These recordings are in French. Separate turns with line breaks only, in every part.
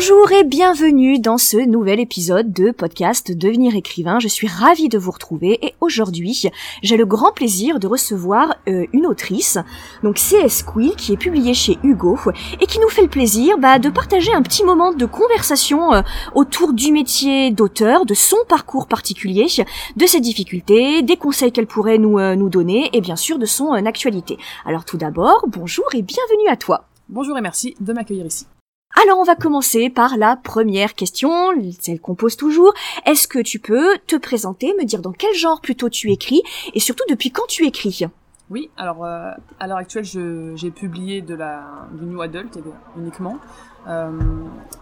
Bonjour et bienvenue dans ce nouvel épisode de podcast Devenir écrivain. Je suis ravie de vous retrouver et aujourd'hui j'ai le grand plaisir de recevoir euh, une autrice, donc CS Quill, qui est publiée chez Hugo et qui nous fait le plaisir bah, de partager un petit moment de conversation euh, autour du métier d'auteur, de son parcours particulier, de ses difficultés, des conseils qu'elle pourrait nous, euh, nous donner et bien sûr de son actualité. Alors tout d'abord, bonjour et bienvenue à toi.
Bonjour et merci de m'accueillir ici.
Alors on va commencer par la première question, celle qu'on pose toujours. Est-ce que tu peux te présenter, me dire dans quel genre plutôt tu écris et surtout depuis quand tu écris?
Oui, alors euh, à l'heure actuelle j'ai publié de la, du New Adult uniquement, euh,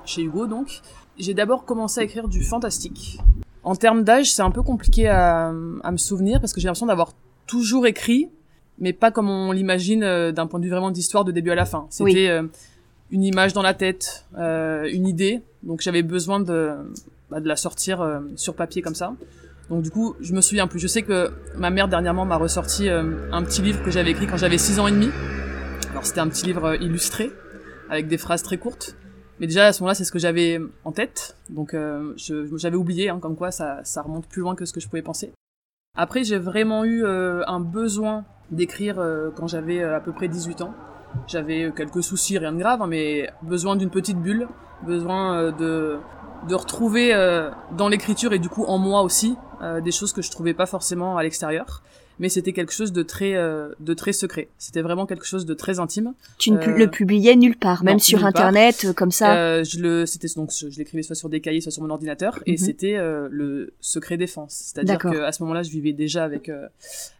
chez Hugo donc. J'ai d'abord commencé à écrire du fantastique. En termes d'âge c'est un peu compliqué à, me souvenir parce que j'ai l'impression d'avoir toujours écrit, mais pas comme on l'imagine euh, d'un point de vue vraiment d'histoire de début à la fin. C'était une image dans la tête, euh, une idée. Donc j'avais besoin de, bah, de la sortir euh, sur papier comme ça. Donc du coup, je me souviens plus. Je sais que ma mère dernièrement m'a ressorti euh, un petit livre que j'avais écrit quand j'avais 6 ans et demi. Alors c'était un petit livre euh, illustré avec des phrases très courtes. Mais déjà à ce moment-là, c'est ce que j'avais en tête. Donc j'avais oublié, hein, comme quoi ça, ça remonte plus loin que ce que je pouvais penser. Après, j'ai vraiment eu un besoin d'écrire quand j'avais à peu près 18 ans j'avais quelques soucis, rien de grave, hein, mais besoin d'une petite bulle, besoin euh, de, de retrouver euh, dans l'écriture et du coup en moi aussi euh, des choses que je trouvais pas forcément à l'extérieur. Mais c'était quelque chose de très de très secret. C'était vraiment quelque chose de très intime.
Tu ne le publiais nulle part même sur internet comme ça
je le c'était donc je, l'écrivais soit sur des cahiers soit sur mon ordinateur et mhm. c'était le secret défense. C'est-à-dire qu'à ce moment-là je vivais déjà avec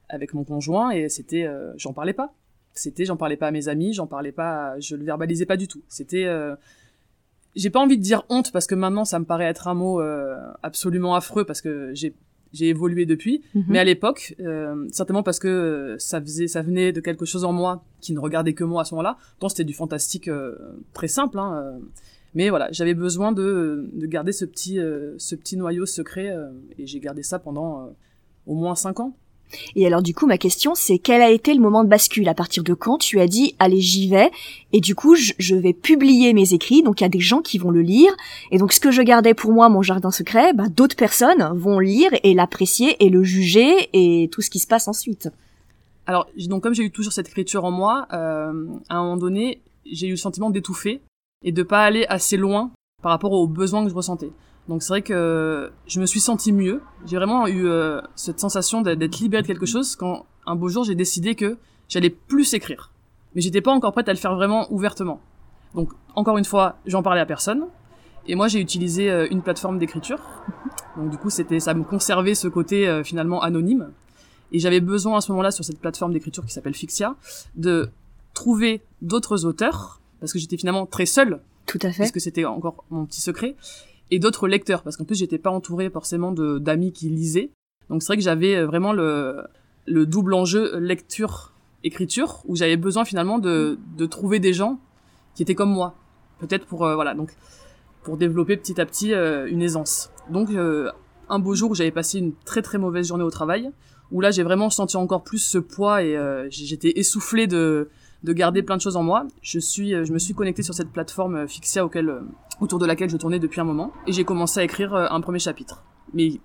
avec mon conjoint et c'était j'en parlais pas c'était, j'en parlais pas à mes amis, j'en parlais pas, je le verbalisais pas du tout. C'était, euh, j'ai pas envie de dire honte parce que maintenant ça me paraît être un mot euh, absolument affreux parce que j'ai j'ai évolué depuis, mhm. mais à l'époque, euh, certainement parce que ça faisait, ça venait de quelque chose en moi qui ne regardait que moi à ce moment-là. Donc c'était du fantastique très simple, hein, mais voilà, j'avais besoin de, de garder ce petit, ce petit noyau secret et j'ai gardé ça pendant au moins cinq ans.
Et alors du coup, ma question, c'est quel a été le moment de bascule? À partir de quand tu as dit, allez, j'y vais, et du coup, je, vais publier mes écrits, donc il y a des gens qui vont le lire, et donc ce que je gardais pour moi, mon jardin secret, bah, d'autres personnes vont lire et l'apprécier et le juger, et tout ce qui se passe ensuite.
Alors, donc comme j'ai eu toujours cette écriture en moi, euh, à un moment donné, j'ai eu le sentiment d'étouffer, et de pas aller assez loin par rapport aux besoins que je ressentais. Donc c'est vrai que je me suis senti mieux. J'ai vraiment eu euh, cette sensation d'être libéré de quelque chose quand un beau jour j'ai décidé que j'allais plus écrire. Mais j'étais pas encore prête à le faire vraiment ouvertement. Donc encore une fois, j'en parlais à personne. Et moi j'ai utilisé euh, une plateforme d'écriture. Donc du coup c'était ça me conservait ce côté euh, finalement anonyme. Et j'avais besoin à ce moment-là sur cette plateforme d'écriture qui s'appelle Fixia de trouver d'autres auteurs parce que j'étais finalement très seule.
Tout à fait.
Parce que c'était encore mon petit secret et d'autres lecteurs parce qu'en plus j'étais pas entouré forcément d'amis qui lisaient. Donc c'est vrai que j'avais euh, vraiment le le double enjeu lecture écriture où j'avais besoin finalement de de trouver des gens qui étaient comme moi. Peut-être pour euh, voilà donc pour développer petit à petit euh, une aisance. Donc un beau jour où j'avais passé une très très mauvaise journée au travail où là j'ai vraiment senti encore plus ce poids et j'étais essoufflé de de garder plein de choses en moi. Je suis, je me suis connecté sur cette plateforme Fixia auquel, autour de laquelle je tournais depuis un moment, et j'ai commencé à écrire euh, un premier chapitre, mais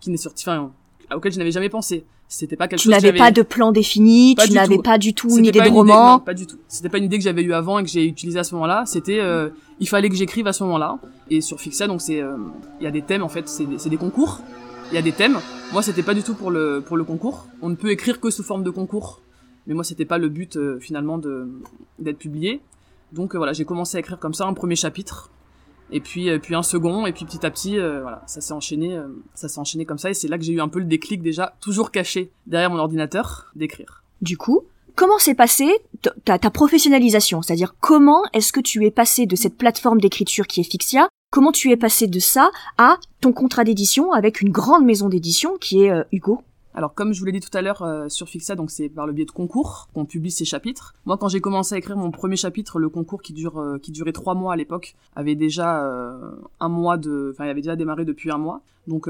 qui n'est sorti, enfin, auquel je n'avais jamais pensé. C'était pas quelque
tu chose. Tu n'avais pas de plan défini, tu n'avais pas du tout une idée de roman. non,
pas du tout. C'était pas une idée que j'avais eue avant et que j'ai utilisée à ce moment-là. C'était, euh, il fallait que j'écrive à ce moment-là. Et sur Fixia, donc c'est, euh, il y a des thèmes en fait, c'est des, des concours. Il y a des thèmes. Moi, c'était pas du tout pour le pour le concours. On ne peut écrire que sous forme de concours. Mais moi, c'était pas le but finalement de d'être publié. Donc voilà, j'ai commencé à écrire comme ça un premier chapitre. Et puis euh, puis un second et puis petit à petit euh, voilà ça s'est enchaîné euh, ça s'est enchaîné comme ça. Et c'est là que j'ai eu un peu le déclic déjà toujours caché derrière mon ordinateur d'écrire.
Du coup comment s'est passé ta, ta professionnalisation? C'est-à-dire comment est-ce que tu es passé de cette plateforme d'écriture qui est Fixia? Comment tu es passé de ça à ton contrat d'édition avec une grande maison d'édition qui est Hugo?
Alors comme je vous l'ai dit tout à l'heure euh, sur Fixa, donc c'est par le biais de concours qu'on publie ces chapitres. Moi quand j'ai commencé à écrire mon premier chapitre, le concours qui dure euh, qui durait trois mois à l'époque avait déjà euh, un mois de, enfin il avait déjà démarré depuis un mois. Donc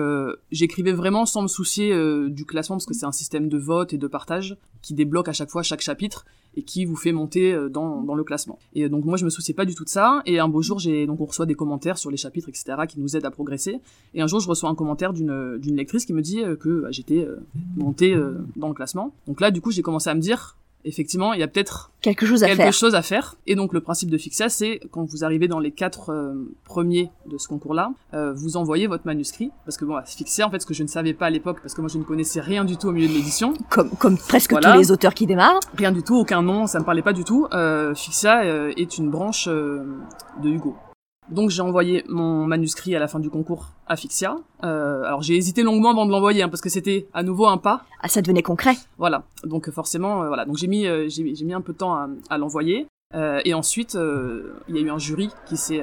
j'écrivais vraiment sans me soucier du classement parce que c'est un système de vote et de partage qui débloque à chaque fois chaque chapitre et qui vous fait monter dans, dans le classement. Et donc moi je me souciais pas du tout de ça et un beau jour j'ai donc on reçoit des commentaires sur les chapitres etc qui nous aident à progresser et un jour je reçois un commentaire d'une d'une lectrice qui me dit que bah, j'étais monter euh, dans le classement. Donc là, du coup, j'ai commencé à me dire, effectivement, il y a peut-être
quelque chose à
quelque
faire.
chose à faire. Et donc le principe de Fixia, c'est quand vous arrivez dans les quatre euh, premiers de ce concours-là, euh, vous envoyez votre manuscrit. Parce que bon, Fixia, en fait, ce que je ne savais pas à l'époque, parce que moi je ne connaissais rien du tout au milieu de l'édition.
Comme, comme presque tous les auteurs qui démarrent.
Rien du tout, aucun nom, ça me parlait pas du tout. Euh, Fixia est une branche de Hugo. Donc j'ai envoyé mon manuscrit à la fin du concours à Fixia. Euh, alors j'ai hésité longuement avant de l'envoyer hein, parce que c'était à nouveau un pas.
Ah ça devenait concret.
Voilà. Donc forcément euh, voilà. Donc j'ai mis euh, j'ai mis un peu de temps à, à l'envoyer euh, et ensuite euh, il y a eu un jury qui s'est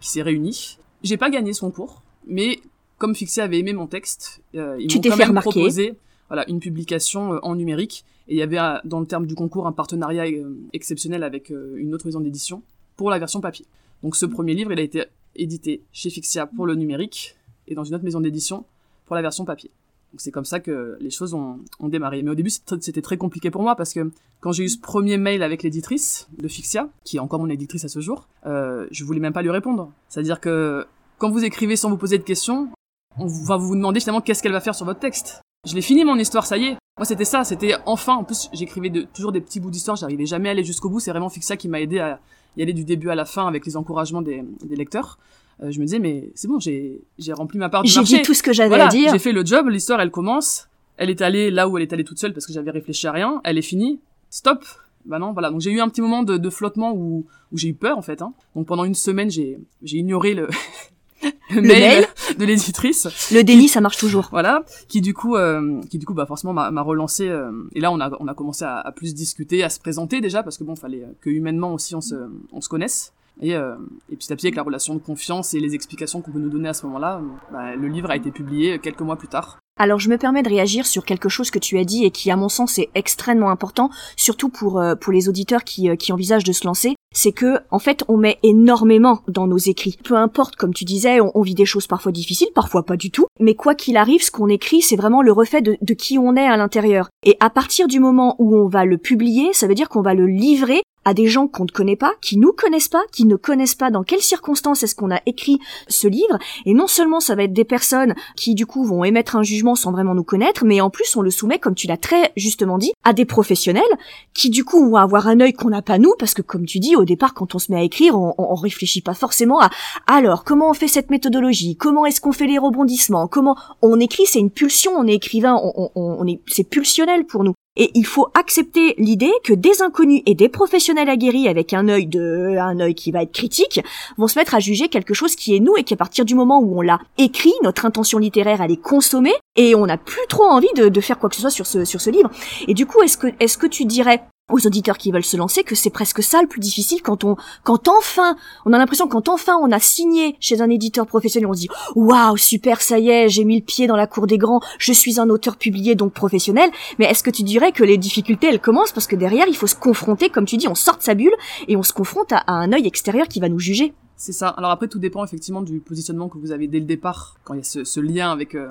qui s'est réuni. J'ai pas gagné ce concours, mais comme Fixia avait aimé mon texte, ils m'ont quand même proposé voilà une publication en numérique et il y avait dans le terme du concours un partenariat exceptionnel avec une autre maison d'édition pour la version papier. Donc ce premier livre, il a été édité chez Fixia pour le numérique et dans une autre maison d'édition pour la version papier. Donc c'est comme ça que les choses ont, démarré. Mais au début, c'était très compliqué pour moi parce que quand j'ai eu ce premier mail avec l'éditrice de Fixia, qui est encore mon éditrice à ce jour, euh, je voulais même pas lui répondre. C'est-à-dire que quand vous écrivez sans vous poser de questions, on va vous demander finalement qu'est-ce qu'elle va faire sur votre texte. Je l'ai fini mon histoire, ça y est. Moi c'était ça, c'était enfin. En plus j'écrivais toujours des petits bouts d'histoire, j'arrivais jamais à aller jusqu'au bout. C'est vraiment Fixia qui m'a aidé à, y aller du début à la fin avec les encouragements des, des lecteurs. Euh, je me disais mais c'est bon, j'ai rempli ma part du marché.
J'ai dit tout ce que j'avais à dire.
J'ai fait le job, l'histoire elle commence. Elle est allée là où elle est allée toute seule parce que j'avais réfléchi à rien. Elle est finie. Stop. Bah non, voilà. Donc j'ai eu un petit moment de, de flottement où, où j'ai eu peur en fait. Hein. Donc pendant une semaine j'ai ignoré le le, mail, de l'éditrice.
Le déni, ça marche toujours.
Voilà, qui du coup, euh, qui du coup, bah forcément m'a relancé. Euh, et là, on a, on a commencé à, à, plus discuter, à se présenter déjà, parce que bon, fallait que humainement aussi on se, on se connaisse. Et, euh, et petit à petit, avec la relation de confiance et les explications qu'on peut nous donner à ce moment-là, bah, le livre a été publié quelques mois plus tard.
Alors je me permets de réagir sur quelque chose que tu as dit et qui à mon sens est extrêmement important, surtout pour euh, pour les auditeurs qui, euh, qui envisagent de se lancer, c'est que en fait on met énormément dans nos écrits. Peu importe, comme tu disais, on, vit des choses parfois difficiles, parfois pas du tout, mais quoi qu'il arrive, ce qu'on écrit, c'est vraiment le reflet de, de qui on est à l'intérieur. Et à partir du moment où on va le publier, ça veut dire qu'on va le livrer à des gens qu'on ne connaît pas, qui nous connaissent pas, qui ne connaissent pas dans quelles circonstances est-ce qu'on a écrit ce livre. Et non seulement ça va être des personnes qui du coup vont émettre un jugement sans vraiment nous connaître, mais en plus on le soumet, comme tu l'as très justement dit, à des professionnels qui du coup vont avoir un œil qu'on n'a pas nous, parce que comme tu dis au départ quand on se met à écrire, on, on réfléchit pas forcément à alors comment on fait cette méthodologie, comment est-ce qu'on fait les rebondissements, comment on écrit, c'est une pulsion, on est écrivain, on, on, on est, c'est pulsionnel pour nous. Et il faut accepter l'idée que des inconnus et des professionnels aguerris avec un œil de, un œil qui va être critique, vont se mettre à juger quelque chose qui est nous et qu'à partir du moment où on l'a écrit, notre intention littéraire elle est consommée et on n'a plus trop envie de, faire quoi que ce soit sur ce, sur ce livre. Et du coup, est-ce que, est-ce que tu dirais aux auditeurs qui veulent se lancer que c'est presque ça le plus difficile quand on quand enfin on a l'impression quand enfin on a signé chez un éditeur professionnel on se dit waouh super ça y est j'ai mis le pied dans la cour des grands je suis un auteur publié donc professionnel. Mais est-ce que tu dirais que les difficultés elles commencent parce que derrière il faut se confronter comme tu dis on sort de sa bulle et on se confronte à, à un œil extérieur qui va nous juger?
C'est ça. Alors après, tout dépend effectivement du positionnement que vous avez dès le départ, quand il y a ce, lien avec euh,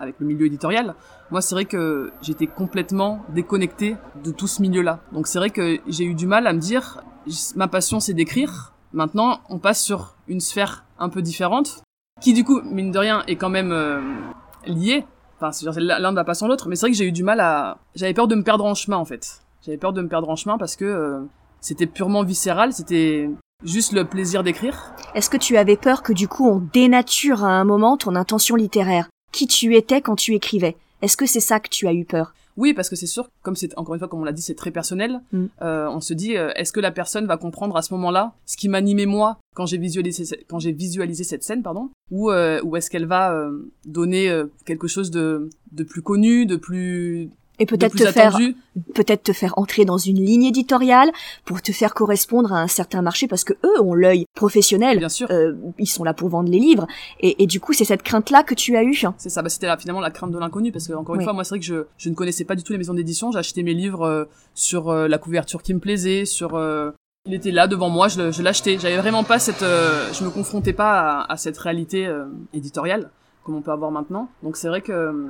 avec le milieu éditorial. Moi, c'est vrai que j'étais complètement déconnecté de tout ce milieu-là. Donc c'est vrai que j'ai eu du mal à me dire, ma passion c'est d'écrire. Maintenant, on passe sur une sphère un peu différente, qui du coup, mine de rien, est quand même euh, liée. Enfin, l'un ne va pas sans l'autre. Mais c'est vrai que j'ai eu du mal à, j'avais peur de me perdre en chemin en fait. J'avais peur de me perdre en chemin parce que euh, c'était purement viscéral, c'était Juste le plaisir d'écrire?
Est-ce que tu avais peur que du coup on dénature à un moment ton intention littéraire? Qui tu étais quand tu écrivais? Est-ce que c'est ça que tu as eu peur?
Oui, parce que c'est sûr, comme c'est encore une fois, comme on l'a dit, c'est très personnel. Mm. Euh, on se dit, euh, est-ce que la personne va comprendre à ce moment-là ce qui m'animait moi quand j'ai visualisé quand j'ai visualisé cette scène, pardon, ou euh, ou est-ce qu'elle va euh, donner euh, quelque chose de de plus connu, de plus
Et peut-être te faire, peut-être te faire entrer dans une ligne éditoriale pour te faire correspondre à un certain marché parce que eux ont l'œil professionnel.
Bien sûr.
Euh, ils sont là pour vendre les livres. Et, et du coup, c'est cette crainte-là que tu as eue.
C'est ça. Bah, c'était finalement la crainte de l'inconnu parce que encore une fois, moi, c'est vrai que je, je ne connaissais pas du tout les maisons d'édition. Acheté mes livres euh, sur euh, la couverture qui me plaisait, sur euh, il était là devant moi, je, je l'achetais. J'avais vraiment pas cette, je me confrontais pas à, à cette réalité éditoriale comme on peut avoir maintenant. Donc c'est vrai que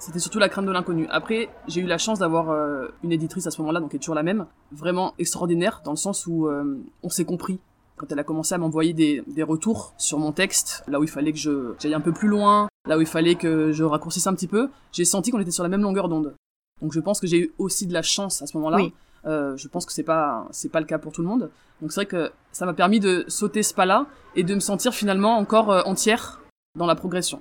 c'était surtout la crainte de l'inconnu. Après, j'ai eu la chance d'avoir euh, une éditrice à ce moment-là, donc qui est toujours la même, vraiment extraordinaire, dans le sens où euh, on s'est compris. Quand elle a commencé à m'envoyer des, des, retours sur mon texte, là où il fallait que je j'aille un peu plus loin, là où il fallait que je raccourcisse un petit peu, j'ai senti qu'on était sur la même longueur d'onde. Donc je pense que j'ai eu aussi de la chance à ce moment-là. Euh, je pense que c'est pas c'est pas le cas pour tout le monde. Donc c'est vrai que ça m'a permis de sauter ce pas-là et de me sentir finalement encore euh, entière dans la progression.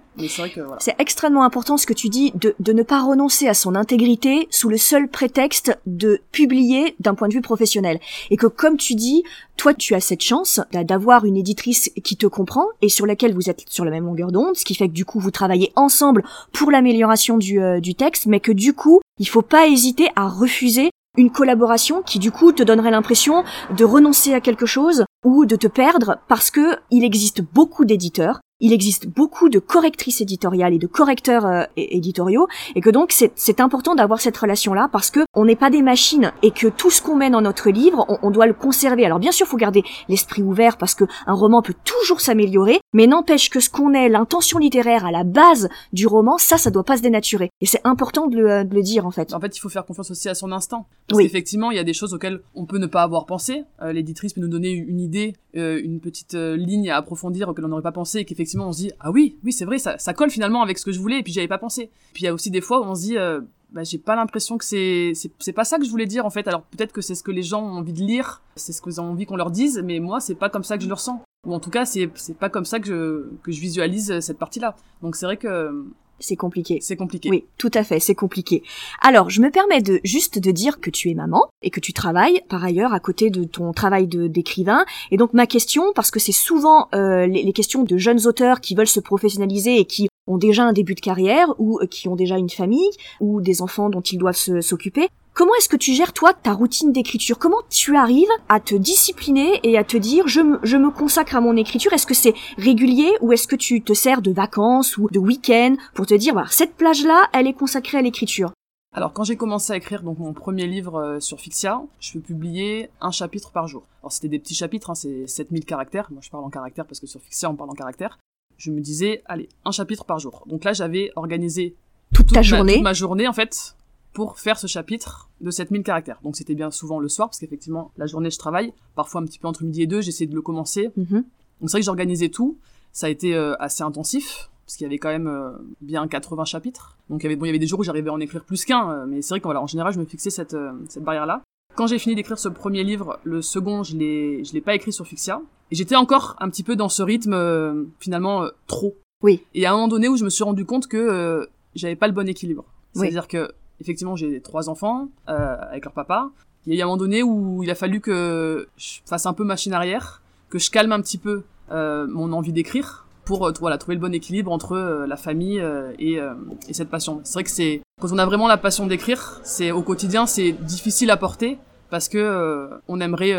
C'est
extrêmement important ce que tu dis de, de ne pas renoncer à son intégrité sous le seul prétexte de publier d'un point de vue professionnel. Et que comme tu dis, toi tu as cette chance d'avoir une éditrice qui te comprend et sur laquelle vous êtes sur la même longueur d'onde, ce qui fait que du coup vous travaillez ensemble pour l'amélioration du, euh, du texte, mais que du coup il faut pas hésiter à refuser une collaboration qui du coup te donnerait l'impression de renoncer à quelque chose ou de te perdre parce que il existe beaucoup d'éditeurs il existe beaucoup de correctrices éditoriales et de correcteurs euh, éditoriaux et que donc c'est important d'avoir cette relation là parce que on n'est pas des machines et que tout ce qu'on met dans notre livre on, on, doit le conserver. Alors bien sûr faut garder l'esprit ouvert parce que un roman peut toujours s'améliorer mais n'empêche que ce qu'on est l'intention littéraire à la base du roman ça ça doit pas se dénaturer. Et c'est important de le, de le, dire en fait.
En fait il faut faire confiance aussi à son instinct. Parce oui. qu'effectivement il y a des choses auxquelles on peut ne pas avoir pensé. Euh, l'éditrice peut nous donner une idée euh, une petite ligne à approfondir auquel on n'aurait pas pensé et qu'effectivement on se dit ah oui oui c'est vrai ça, ça colle finalement avec ce que je voulais et puis j'y avais pas pensé. Puis il y a aussi des fois où on se dit euh, bah, j'ai pas l'impression que c'est c'est pas ça que je voulais dire en fait. Alors peut-être que c'est ce que les gens ont envie de lire c'est ce qu'ils ont envie qu'on leur dise mais moi c'est pas comme ça que je le ressens. Ou en tout cas c'est c'est pas comme ça que je que je visualise cette partie là donc c'est vrai que
c'est compliqué.
C'est compliqué.
Oui, tout à fait, c'est compliqué. Alors, je me permets de juste de dire que tu es maman et que tu travailles par ailleurs à côté de ton travail d'écrivain. Et donc ma question, parce que c'est souvent euh, les, les, questions de jeunes auteurs qui veulent se professionnaliser et qui ont déjà un début de carrière ou euh, qui ont déjà une famille ou des enfants dont ils doivent s'occuper. Comment est-ce que tu gères toi ta routine d'écriture? Comment tu arrives à te discipliner et à te dire je je me consacre à mon écriture? Est-ce que c'est régulier ou est-ce que tu te sers de vacances ou de week-end pour te dire voilà cette plage là elle est consacrée à l'écriture?
Alors quand j'ai commencé à écrire donc mon premier livre euh, sur Fixia, je publier un chapitre par jour. Alors c'était des petits chapitres, hein, c'est 7000 caractères, moi je parle en caractères parce que sur Fixia on parle en caractères. Je me disais allez, un chapitre par jour. Donc là j'avais organisé
toute, toute ta journée
toute ma journée en fait pour faire ce chapitre de 7000 caractères. Donc c'était bien souvent le soir, parce qu'effectivement, la journée, je travaille. Parfois un petit peu entre midi et deux, j'essaie de le commencer.
Mm -hmm.
Donc c'est vrai que j'organisais tout. Ça a été euh, assez intensif, parce qu'il y avait quand même euh, bien 80 chapitres. Donc il y avait, bon, il y avait des jours où j'arrivais à en écrire plus qu'un, euh, mais c'est vrai qu'en voilà, en général, je me fixais cette, cette barrière-là. Quand j'ai fini d'écrire ce premier livre, le second, je l'ai, je l'ai pas écrit sur Fixia. Et j'étais encore un petit peu dans ce rythme, euh, finalement, trop.
Oui.
Et à un moment donné où je me suis rendu compte que j'avais pas le bon équilibre. C'est-à-dire oui. que effectivement, j'ai trois enfants euh, avec leur papa. Il y a eu un moment donné où il a fallu que je fasse un peu machine arrière, que je calme un petit peu euh, mon envie d'écrire pour euh, voilà trouver le bon équilibre entre euh, la famille euh, et, et, cette passion. C'est vrai que c'est quand on a vraiment la passion d'écrire, c'est au quotidien c'est difficile à porter parce que on aimerait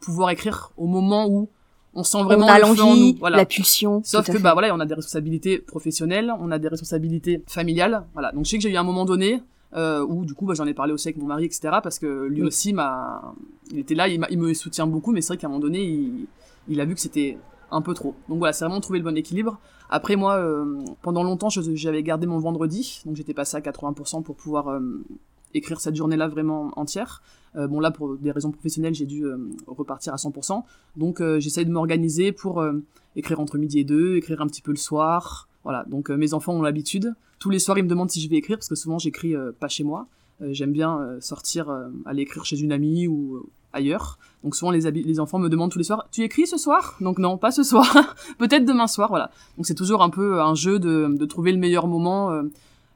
pouvoir écrire au moment où on sent vraiment
on a l'envie, voilà. la pulsion.
Sauf que bah voilà, on a des responsabilités professionnelles, on a des responsabilités familiales, voilà. Donc je sais que j'ai eu un moment donné euh, où du coup bah, j'en ai parlé aussi avec mon mari etc parce que lui oui. aussi m'a il était là il, il, me soutient beaucoup mais c'est vrai qu'à un moment donné il, il a vu que c'était un peu trop donc voilà c'est vraiment trouver le bon équilibre après moi euh, pendant longtemps j'avais gardé mon vendredi donc j'étais passé à 80% pour pouvoir euh, écrire cette journée là vraiment entière bon là pour des raisons professionnelles j'ai dû euh, repartir à 100% donc euh, j'essaye de m'organiser pour écrire entre midi et deux écrire un petit peu le soir voilà, donc euh, mes enfants ont l'habitude. Tous les soirs, ils me demandent si je vais écrire, parce que souvent, j'écris euh, pas chez moi. Euh, J'aime bien euh, sortir, euh, aller écrire chez une amie ou ailleurs. Donc souvent, les, enfants me demandent tous les soirs, tu écris ce soir? Donc non, pas ce soir. Peut-être demain soir, voilà. Donc c'est toujours un peu un jeu de trouver le meilleur moment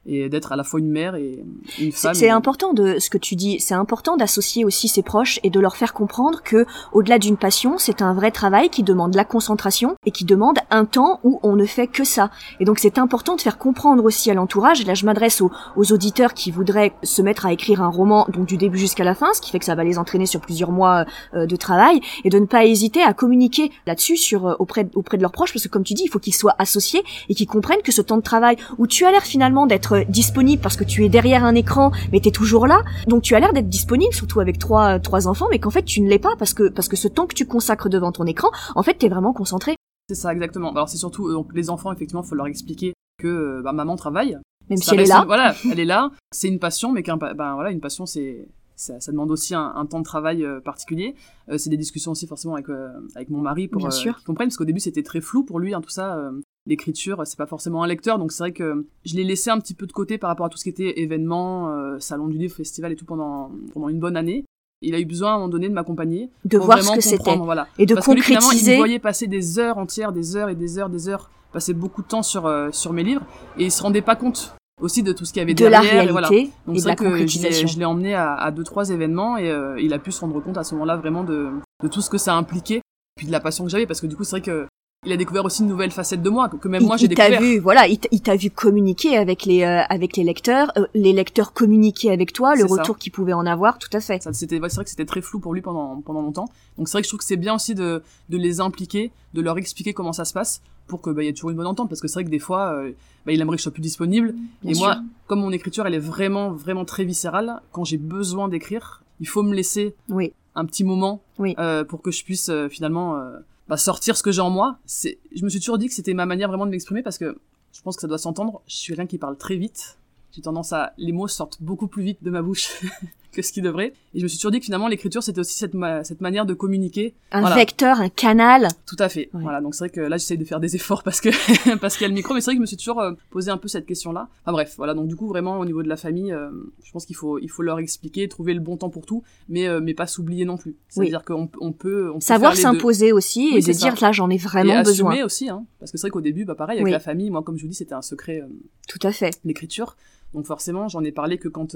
et d'être à la fois une mère et une femme.
C'est important de ce que tu dis. C'est important d'associer aussi ses proches et de leur faire comprendre que, au-delà d'une passion, c'est un vrai travail qui demande la concentration et qui demande un temps où on ne fait que ça. Et donc c'est important de faire comprendre aussi à l'entourage. Et là, je m'adresse aux, auditeurs qui voudraient se mettre à écrire un roman, donc du début jusqu'à la fin, ce qui fait que ça va les entraîner sur plusieurs mois euh, de travail, et de ne pas hésiter à communiquer là-dessus sur euh, auprès auprès de leurs proches, parce que comme tu dis, il faut qu'ils soient associés et qu'ils comprennent que ce temps de travail où tu as l'air finalement d'être disponible parce que tu es derrière un écran, mais tu es toujours là. Donc tu as l'air d'être disponible, surtout avec trois, trois enfants, mais qu'en fait tu ne l'es pas parce que, parce que ce temps que tu consacres devant ton écran, en fait tu es vraiment concentré.
C'est ça, exactement. Alors c'est surtout, euh, donc, les enfants, effectivement, faut leur expliquer que euh, bah, maman travaille.
Même si elle est là.
Voilà, elle est là. C'est une passion, mais qu'un, ben voilà, une passion, c'est ça, demande aussi un, temps de travail euh, particulier. c'est des discussions aussi forcément avec avec mon mari pour qu'ils comprennent, parce qu'au début c'était très flou pour lui, hein, tout ça l'écriture, c'est pas forcément un lecteur, donc c'est vrai que je l'ai laissé un petit peu de côté par rapport à tout ce qui était événements, euh, salon du livre, festival et tout pendant, pendant une bonne année. Il a eu besoin à un moment donné de m'accompagner.
De voir ce que c'était.
Voilà.
Et de
Parce
concrétiser.
Que lui, finalement, il me voyait passer des heures entières, des heures et des heures, des heures, passer beaucoup de temps sur, euh, sur mes livres, et il se rendait pas compte aussi de tout ce qu'il y avait
de
derrière.
la réalité et, voilà.
Donc
de la concrétisation.
Je l'ai emmené à, à, deux trois événements et euh, il a pu se rendre compte à ce moment-là vraiment de, de tout ce que ça impliquait puis de la passion que j'avais parce que du coup c'est vrai que il a découvert aussi une nouvelle facette de moi que même moi j'ai découvert.
Vu, voilà, il t'a vu communiquer avec les euh, avec les lecteurs, euh, les lecteurs communiquaient avec toi, le retour qu'ils pouvaient en avoir, tout à fait.
C'était c'est vrai que c'était très flou pour lui pendant pendant longtemps. Donc c'est vrai que je trouve que c'est bien aussi de de les impliquer, de leur expliquer comment ça se passe pour que bah, y ait toujours une bonne entente parce que c'est vrai que des fois euh, bah, il aimerait que je sois plus disponible et moi comme mon écriture elle est vraiment vraiment très viscérale quand j'ai besoin d'écrire il faut me laisser
oui.
un petit moment
oui.
pour que je puisse finalement bah, sortir ce que j'ai en moi. C'est, je me suis toujours dit que c'était ma manière vraiment de m'exprimer parce que je pense que ça doit s'entendre. Je suis rien qui parle très vite. J'ai tendance à, les mots sortent beaucoup plus vite de ma bouche que ce qui devrait. Et je me suis toujours dit que finalement l'écriture c'était aussi cette, cette manière de communiquer.
Un vecteur, un canal.
Tout à fait. Voilà, donc c'est vrai que là j'essaye de faire des efforts parce que parce qu'il y a le micro, mais c'est vrai que je me suis toujours euh, posé un peu cette question-là. Enfin bref, voilà, donc du coup vraiment au niveau de la famille, euh, je pense qu'il faut il faut leur expliquer, trouver le bon temps pour tout, mais euh, mais pas s'oublier non plus. C'est-à-dire qu'on on peut on
savoir s'imposer aussi et de dire là j'en ai vraiment
et
besoin.
Assumer aussi, hein, parce que c'est vrai qu'au début, bah pareil avec la famille, moi comme je vous dis c'était un secret.
tout à fait.
L'écriture. Donc forcément, j'en ai parlé que quand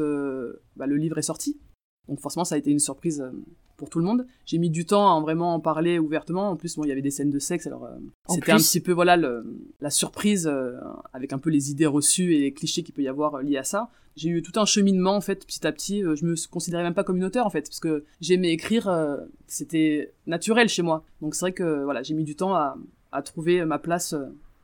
bah, le livre est sorti. Donc forcément, ça a été une surprise euh, pour tout le monde. J'ai mis du temps à vraiment en parler ouvertement. En plus, bon, il y avait des scènes de sexe, alors euh, c'était un petit peu voilà le, la surprise euh, avec un peu les idées reçues et les clichés qu'il peut y avoir liés à ça. J'ai eu tout un cheminement en fait, petit à petit. je me considérais même pas comme une auteure en fait, parce que j'aimais écrire, c'était naturel chez moi. Donc c'est vrai que voilà, j'ai mis du temps à, à trouver ma place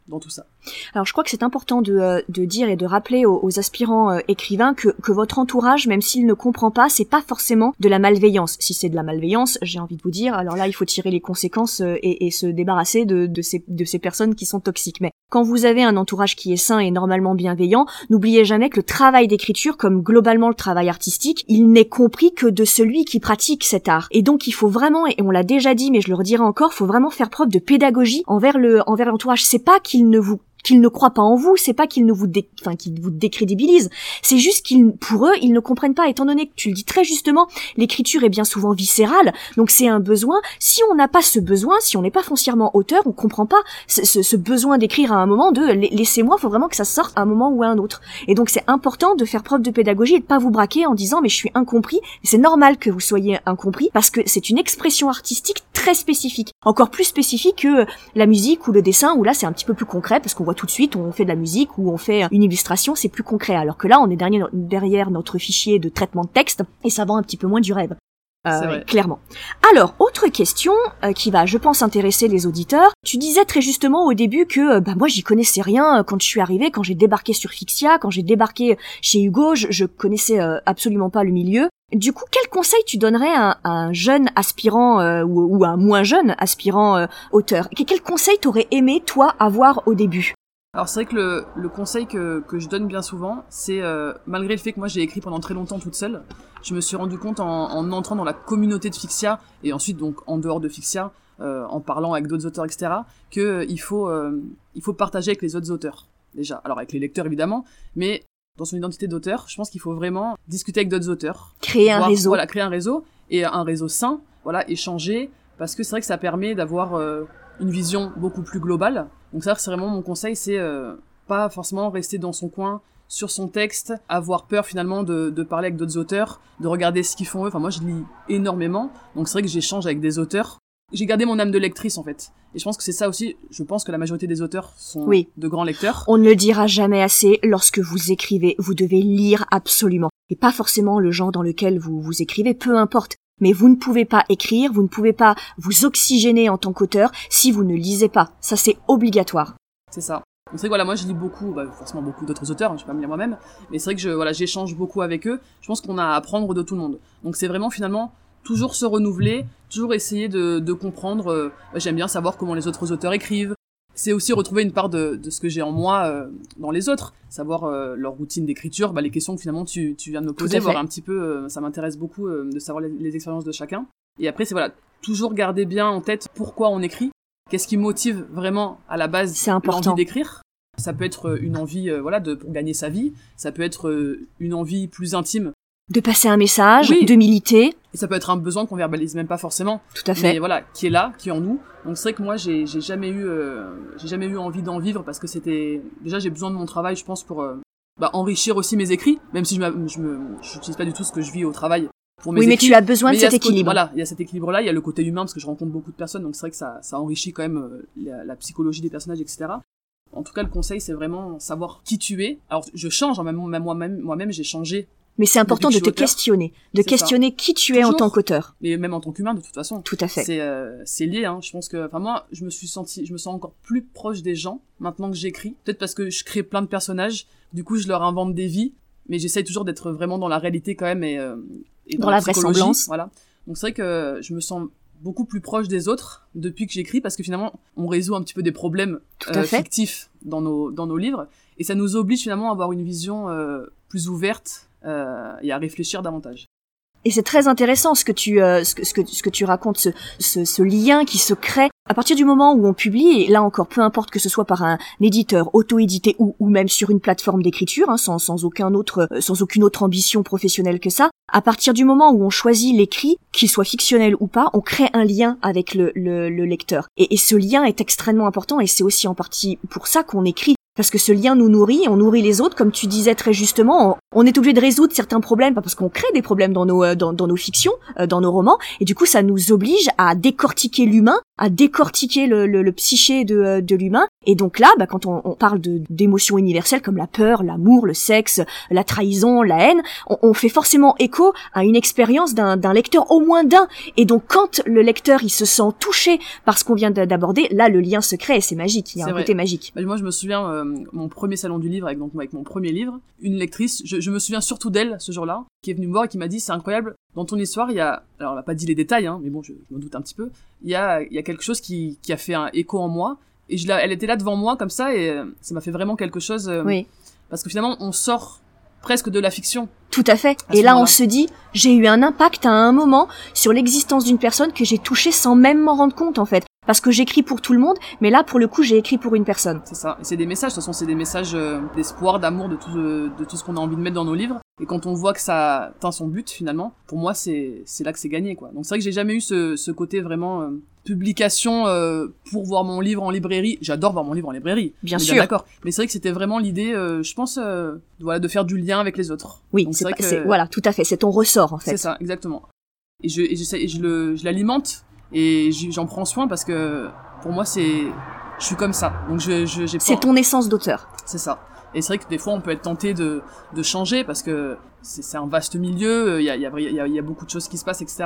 dans tout ça.
Alors je crois que c'est important de, euh, de, dire et de rappeler aux, aspirants euh, écrivains que, que, votre entourage, même s'il ne comprend pas, c'est pas forcément de la malveillance. Si c'est de la malveillance, j'ai envie de vous dire, alors là il faut tirer les conséquences euh, et, et, se débarrasser de, de, ces, de ces personnes qui sont toxiques. Mais quand vous avez un entourage qui est sain et normalement bienveillant, n'oubliez jamais que le travail d'écriture, comme globalement le travail artistique, il n'est compris que de celui qui pratique cet art. Et donc il faut vraiment, et on l'a déjà dit, mais je le redirai encore, faut vraiment faire preuve de pédagogie envers le envers l'entourage. C'est pas qu'il ne vous qu'ils ne croient pas en vous, c'est pas qu'ils ne vous enfin qu'ils vous décrédibilisent, c'est juste qu'ils pour eux, ils ne comprennent pas étant donné que tu le dis très justement, l'écriture est bien souvent viscérale, donc c'est un besoin, si on n'a pas ce besoin, si on n'est pas foncièrement auteur, on comprend pas ce, ce, besoin d'écrire à un moment de laissez-moi, faut vraiment que ça sorte à un moment ou à un autre. Et donc c'est important de faire preuve de pédagogie et de pas vous braquer en disant mais je suis incompris, c'est normal que vous soyez incompris parce que c'est une expression artistique très spécifique, encore plus spécifique que la musique ou le dessin où là c'est un petit peu plus concret parce qu'on tout de suite, on fait de la musique ou on fait une illustration, c'est plus concret. Alors que là, on est derrière, notre fichier de traitement de texte et ça va un petit peu moins du rêve. Euh, clairement. Alors, autre question euh, qui va, je pense, intéresser les auditeurs. Tu disais très justement au début que euh, bah moi j'y connaissais rien quand je suis arrivée, quand j'ai débarqué sur Fixia, quand j'ai débarqué chez Hugo, je, je connaissais absolument pas le milieu. Du coup, quel conseil tu donnerais à, un jeune aspirant ou, ou, à un moins jeune aspirant auteur? Quel conseil t'aurais aimé toi avoir au début?
Alors c'est vrai que le, le conseil que, que, je donne bien souvent, c'est euh, malgré le fait que moi j'ai écrit pendant très longtemps toute seule, je me suis rendu compte en, en entrant dans la communauté de Fixia et ensuite donc en dehors de Fixia, euh, en parlant avec d'autres auteurs, etc., que euh, il faut il faut partager avec les autres auteurs déjà. Alors avec les lecteurs évidemment, mais dans son identité d'auteur, je pense qu'il faut vraiment discuter avec d'autres auteurs,
créer un réseau,
voilà, créer un réseau et un réseau sain, voilà, échanger, parce que c'est vrai que ça permet d'avoir une vision beaucoup plus globale. Donc ça, c'est vraiment mon conseil, c'est euh, pas forcément rester dans son coin sur son texte, avoir peur finalement de, de parler avec d'autres auteurs, de regarder ce qu'ils font eux. Enfin, moi, je lis énormément, donc c'est vrai que j'échange avec des auteurs. J'ai gardé mon âme de lectrice en fait. Et je pense que c'est ça aussi, je pense que la majorité des auteurs sont
Oui.
de grands lecteurs.
On ne le dira jamais assez, lorsque vous écrivez, vous devez lire absolument. Et pas forcément le genre dans lequel vous vous écrivez, peu importe. Mais vous ne pouvez pas écrire, vous ne pouvez pas vous oxygéner en tant qu'auteur si vous ne lisez pas. Ça, c'est obligatoire.
C'est ça. C'est vrai que voilà, moi je lis beaucoup, bah, forcément beaucoup d'autres auteurs, hein, je vais pas me lire moi-même, mais c'est vrai que je, voilà, j'échange beaucoup avec eux. Je pense qu'on a à apprendre de tout le monde. Donc c'est vraiment finalement toujours se renouveler, toujours essayer de, de comprendre. euh, bah, J'aime bien savoir comment les autres auteurs écrivent. C'est aussi retrouver une part de, de ce que j'ai en moi euh, dans les autres, savoir euh, leur routine d'écriture, bah, les questions que finalement tu, tu viens de me poser, voir un petit peu, euh, ça m'intéresse beaucoup de savoir les, les expériences de chacun. Et après c'est voilà, toujours garder bien en tête pourquoi on écrit, qu'est-ce qui motive vraiment à la base l'envie d'écrire. Ça peut être une envie, voilà, de pour gagner sa vie. Ça peut être une envie plus intime.
De passer un message,
Oui.
de militer,
Et ça peut être un besoin qu'on verbalise même pas forcément.
tout à fait.
Mais voilà, qui est là, qui est en nous. Donc c'est vrai que moi, j'ai j'ai jamais eu, euh, j'ai jamais eu envie d'en vivre parce que c'était déjà j'ai besoin de mon travail, je pense, pour euh, bah, enrichir aussi mes écrits. Même si je je me, j'utilise pas du tout ce que je vis au travail pour mes
Oui, mais tu as besoin
Mais
de cet
côté-
équilibre.
Voilà, il y a cet équilibre-là, il y a le côté humain parce que je rencontre beaucoup de personnes, donc c'est vrai que ça, ça enrichit quand même euh, la, la psychologie des personnages, etc. En tout cas, le conseil, c'est vraiment savoir qui tu es. Alors, je change, hein, même moi-même, moi-même, j'ai changé,
Mais c'est important de te
auteur.
questionner, de
ça.
questionner qui tu es en tant qu'auteur.
mais même en tant qu'humain, de toute façon.
Tout à fait.
C'est euh, lié, hein. Je pense que, enfin moi, je me suis senti, je me sens encore plus proche des gens maintenant que j'écris. Peut-être parce que je crée plein de personnages. Du coup, je leur invente des vies, mais j'essaye toujours d'être vraiment dans la réalité quand même et, euh, et
Dans la
psychologie,
vraisemblance.
Voilà. Donc c'est vrai que je me sens beaucoup plus proche des autres depuis que j'écris parce que finalement, on résout un petit peu des problèmes
Tout à
euh,
fait.
fictifs dans nos dans nos livres et ça nous oblige finalement à avoir une vision euh, plus ouverte et à réfléchir davantage.
Et c'est très intéressant ce que tu euh, ce que ce que tu racontes ce, ce lien qui se crée à partir du moment où on publie et là encore peu importe que ce soit par un éditeur auto-édité ou ou même sur une plateforme d'écriture hein, sans sans aucun autre euh, sans aucune autre ambition professionnelle que ça à partir du moment où on choisit l'écrit qu'il soit fictionnel ou pas on crée un lien avec le le, le lecteur et, et ce lien est extrêmement important et c'est aussi en partie pour ça qu'on écrit parce que ce lien nous nourrit, on nourrit les autres, comme tu disais très justement. On, on est obligé de résoudre certains problèmes, parce qu'on crée des problèmes dans nos euh, dans, dans nos fictions, euh, dans nos romans, et du coup ça nous oblige à décortiquer l'humain, à décortiquer le, le, le psyché de, euh, de l'humain. Et donc là, bah, quand on, on parle d'émotions universelles comme la peur, l'amour, le sexe, la trahison, la haine, on, on fait forcément écho à une expérience d'un d'un lecteur, au moins d'un. Et donc quand le lecteur il se sent touché par ce qu'on vient d'a- d'aborder, là le lien se crée et c'est magique. Il y a un
vrai.
côté magique.
Bah, moi, je me souviens, euh, mon premier salon du livre, avec, donc, avec mon premier livre, une lectrice, je, je me souviens surtout d'elle, ce jour-là, qui est venue me voir et qui m'a dit, c'est incroyable, dans ton histoire, il y a, alors elle m'a pas dit les détails, hein, mais bon, je, je me doute un petit peu, il y a, il y a quelque chose qui, qui a fait un écho en moi, et je elle était là devant moi, comme ça, et euh, ça m'a fait vraiment quelque chose, euh,
Oui.
parce que finalement, on sort presque de la fiction.
Tout à fait.
À
Et là, on se dit, j'ai eu un impact à un moment sur l'existence d'une personne que j'ai touchée sans même m'en rendre compte, en fait. Parce que j'écris pour tout le monde, mais là, pour le coup, j'ai écrit pour une personne.
C'est ça. Et c'est des messages, de toute façon, c'est des messages euh, d'espoir, d'amour, de tout, de, tout ce qu'on a envie de mettre dans nos livres. Et quand on voit que ça atteint son but, finalement, pour moi, c'est là que c'est gagné, quoi. Donc c'est vrai que j'ai jamais eu ce, ce côté vraiment euh, publication euh, pour voir mon livre en librairie. J'adore voir mon livre en librairie.
Bien sûr.
D'accord. Mais c'est vrai que c'était vraiment l'idée, euh, je pense, euh, de- voilà, de faire du lien avec les autres.
Oui, c'est
que-
c'est- voilà, tout à fait. C'est ton ressort, en fait.
C'est ça, exactement. Et je, et et je le, je l'alimente et j'en prends soin parce que pour moi c'est, je suis comme ça. Donc je, je, j'ai pas-
C'est ton essence d'auteur.
c'est ça. Et c'est vrai que des fois on peut être tenté de, de changer parce que c'est, c'est un vaste milieu, il y a, il y, a, il y, a, il y a beaucoup de choses qui se passent, etc.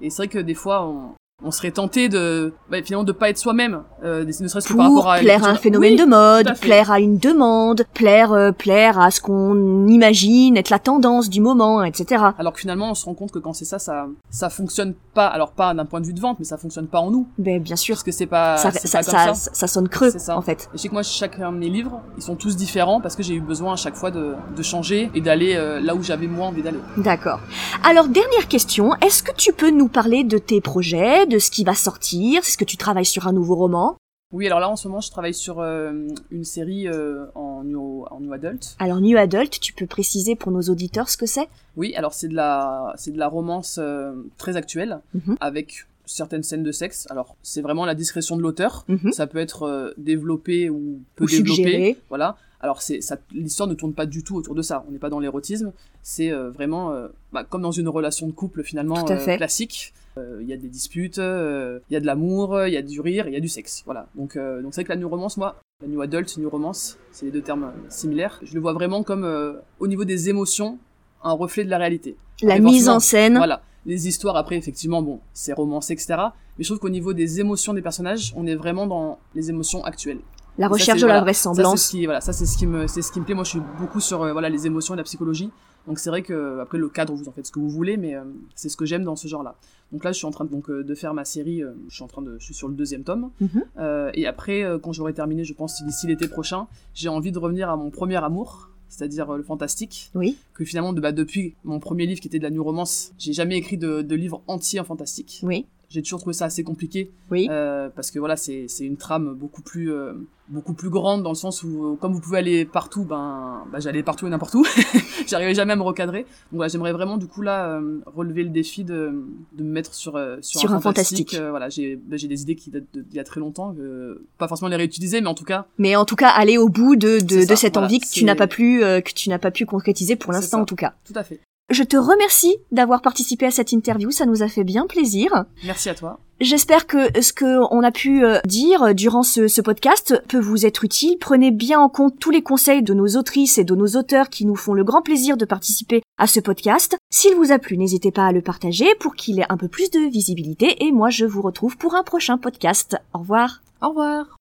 Et c'est vrai que des fois on, on serait tenté de, bah, finalement de pas être soi-même, euh, ne serait-ce que par rapport à
plaire à un phénomène
Oui,
de mode,
à
plaire à une demande, plaire, euh, plaire à ce qu'on imagine être la tendance du moment, etc.
Alors que finalement on se rend compte que quand c'est ça, ça, ça fonctionne pas. Alors pas d'un point de vue de vente, mais ça fonctionne pas en nous.
Ben, bien sûr.
Parce que c'est pas,
Ça, ça,
pas comme
ça,
ça.
ça sonne creux,
ça.
en fait.
Et je sais que moi, chacun de mes livres, ils sont tous différents parce que j'ai eu besoin à chaque fois de, de changer et d'aller euh, là où j'avais moins envie d'aller.
D'accord. Alors, dernière question. Est-ce que tu peux nous parler de tes projets, de ce qui va sortir? Est-ce que tu travailles sur un nouveau roman?
Oui, alors là, en ce moment, je travaille sur euh, une série euh, en, new, en new adult.
Alors, New Adult, tu peux préciser pour nos auditeurs ce que c'est?
Oui, alors c'est de la, c'est de la romance euh, très actuelle
Mhm.
avec certaines scènes de sexe. Alors, c'est vraiment la discrétion de l'auteur.
Mhm.
Ça peut être développé ou peu
Ou
développé.
suggéré.
Voilà. Alors c'est ça, l'histoire ne tourne pas du tout autour de ça. On n'est pas dans l'érotisme. C'est euh, vraiment euh, bah, comme dans une relation de couple finalement euh, classique. Euh, Il y a des disputes, euh, il y a de l'amour, il y a du rire, il y a du sexe. Voilà. Donc euh, donc c'est vrai que la new romance, moi, la new adult, new romance, c'est les deux termes similaires. Je le vois vraiment comme euh, au niveau des émotions un reflet de la réalité.
La mise en scène.
Voilà. Les histoires, après, effectivement, bon, c'est romancé, etc. Mais je trouve qu'au niveau des émotions des personnages, on est vraiment dans les émotions actuelles.
La
ça,
recherche de la
voilà, Ça, c'est
vraisemblance.
ce qui, voilà, ça, c'est ce qui me, c'est ce qui me plaît. Moi, je suis beaucoup sur, euh, voilà, les émotions et la psychologie. Donc, c'est vrai que, après, le cadre, vous en faites ce que vous voulez, mais euh, c'est ce que j'aime dans ce genre-là. Donc là, je suis en train de, donc, euh, de faire ma série, euh, je suis en train de, je suis sur le deuxième tome.
Mhm.
Euh, et après, euh, quand j'aurai terminé, je pense d'ici l'été prochain, j'ai envie de revenir à mon premier amour, c'est-à-dire euh, le fantastique
Oui.
que finalement de, bah, depuis mon premier livre qui était de la new romance, j'ai jamais écrit de, de livre entier en fantastique.
Oui.
J'ai toujours trouvé ça assez compliqué
Oui.
euh, parce que voilà c'est c'est une trame beaucoup plus euh, beaucoup plus grande dans le sens où euh, comme vous pouvez aller partout ben, ben j'allais partout et n'importe où j'arrivais jamais à me recadrer donc voilà j'aimerais vraiment du coup là euh, relever le défi de, de me mettre sur euh, sur,
Sur un
fantastique,
fantastique.
Euh, voilà j'ai ben, j'ai des idées qui datent d'il y a très longtemps euh, pas forcément les réutiliser mais en tout cas
Mais en tout cas, aller au bout de, de, de
ça,
cette
voilà,
envie que tu n'as pas pu, euh, que tu n'as pas pu concrétiser pour l'instant en tout cas.
tout à fait
Je te remercie d'avoir participé à cette interview, ça nous a fait bien plaisir.
merci à toi
J'espère que ce que on a pu euh, dire durant ce, ce podcast peut vous être utile. Prenez bien en compte tous les conseils de nos autrices et de nos auteurs qui nous font le grand plaisir de participer à ce podcast. S'il vous a plu, n'hésitez pas à le partager pour qu'il ait un peu plus de visibilité et moi je vous retrouve pour un prochain podcast. Au revoir.
au revoir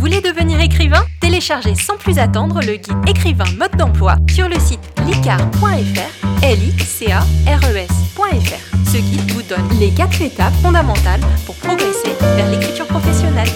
voulez devenir écrivain Téléchargez sans plus attendre le guide écrivain mode d'emploi sur le site licar.fr, l i Ce guide vous donne les quatre étapes fondamentales pour progresser vers l'écriture professionnelle.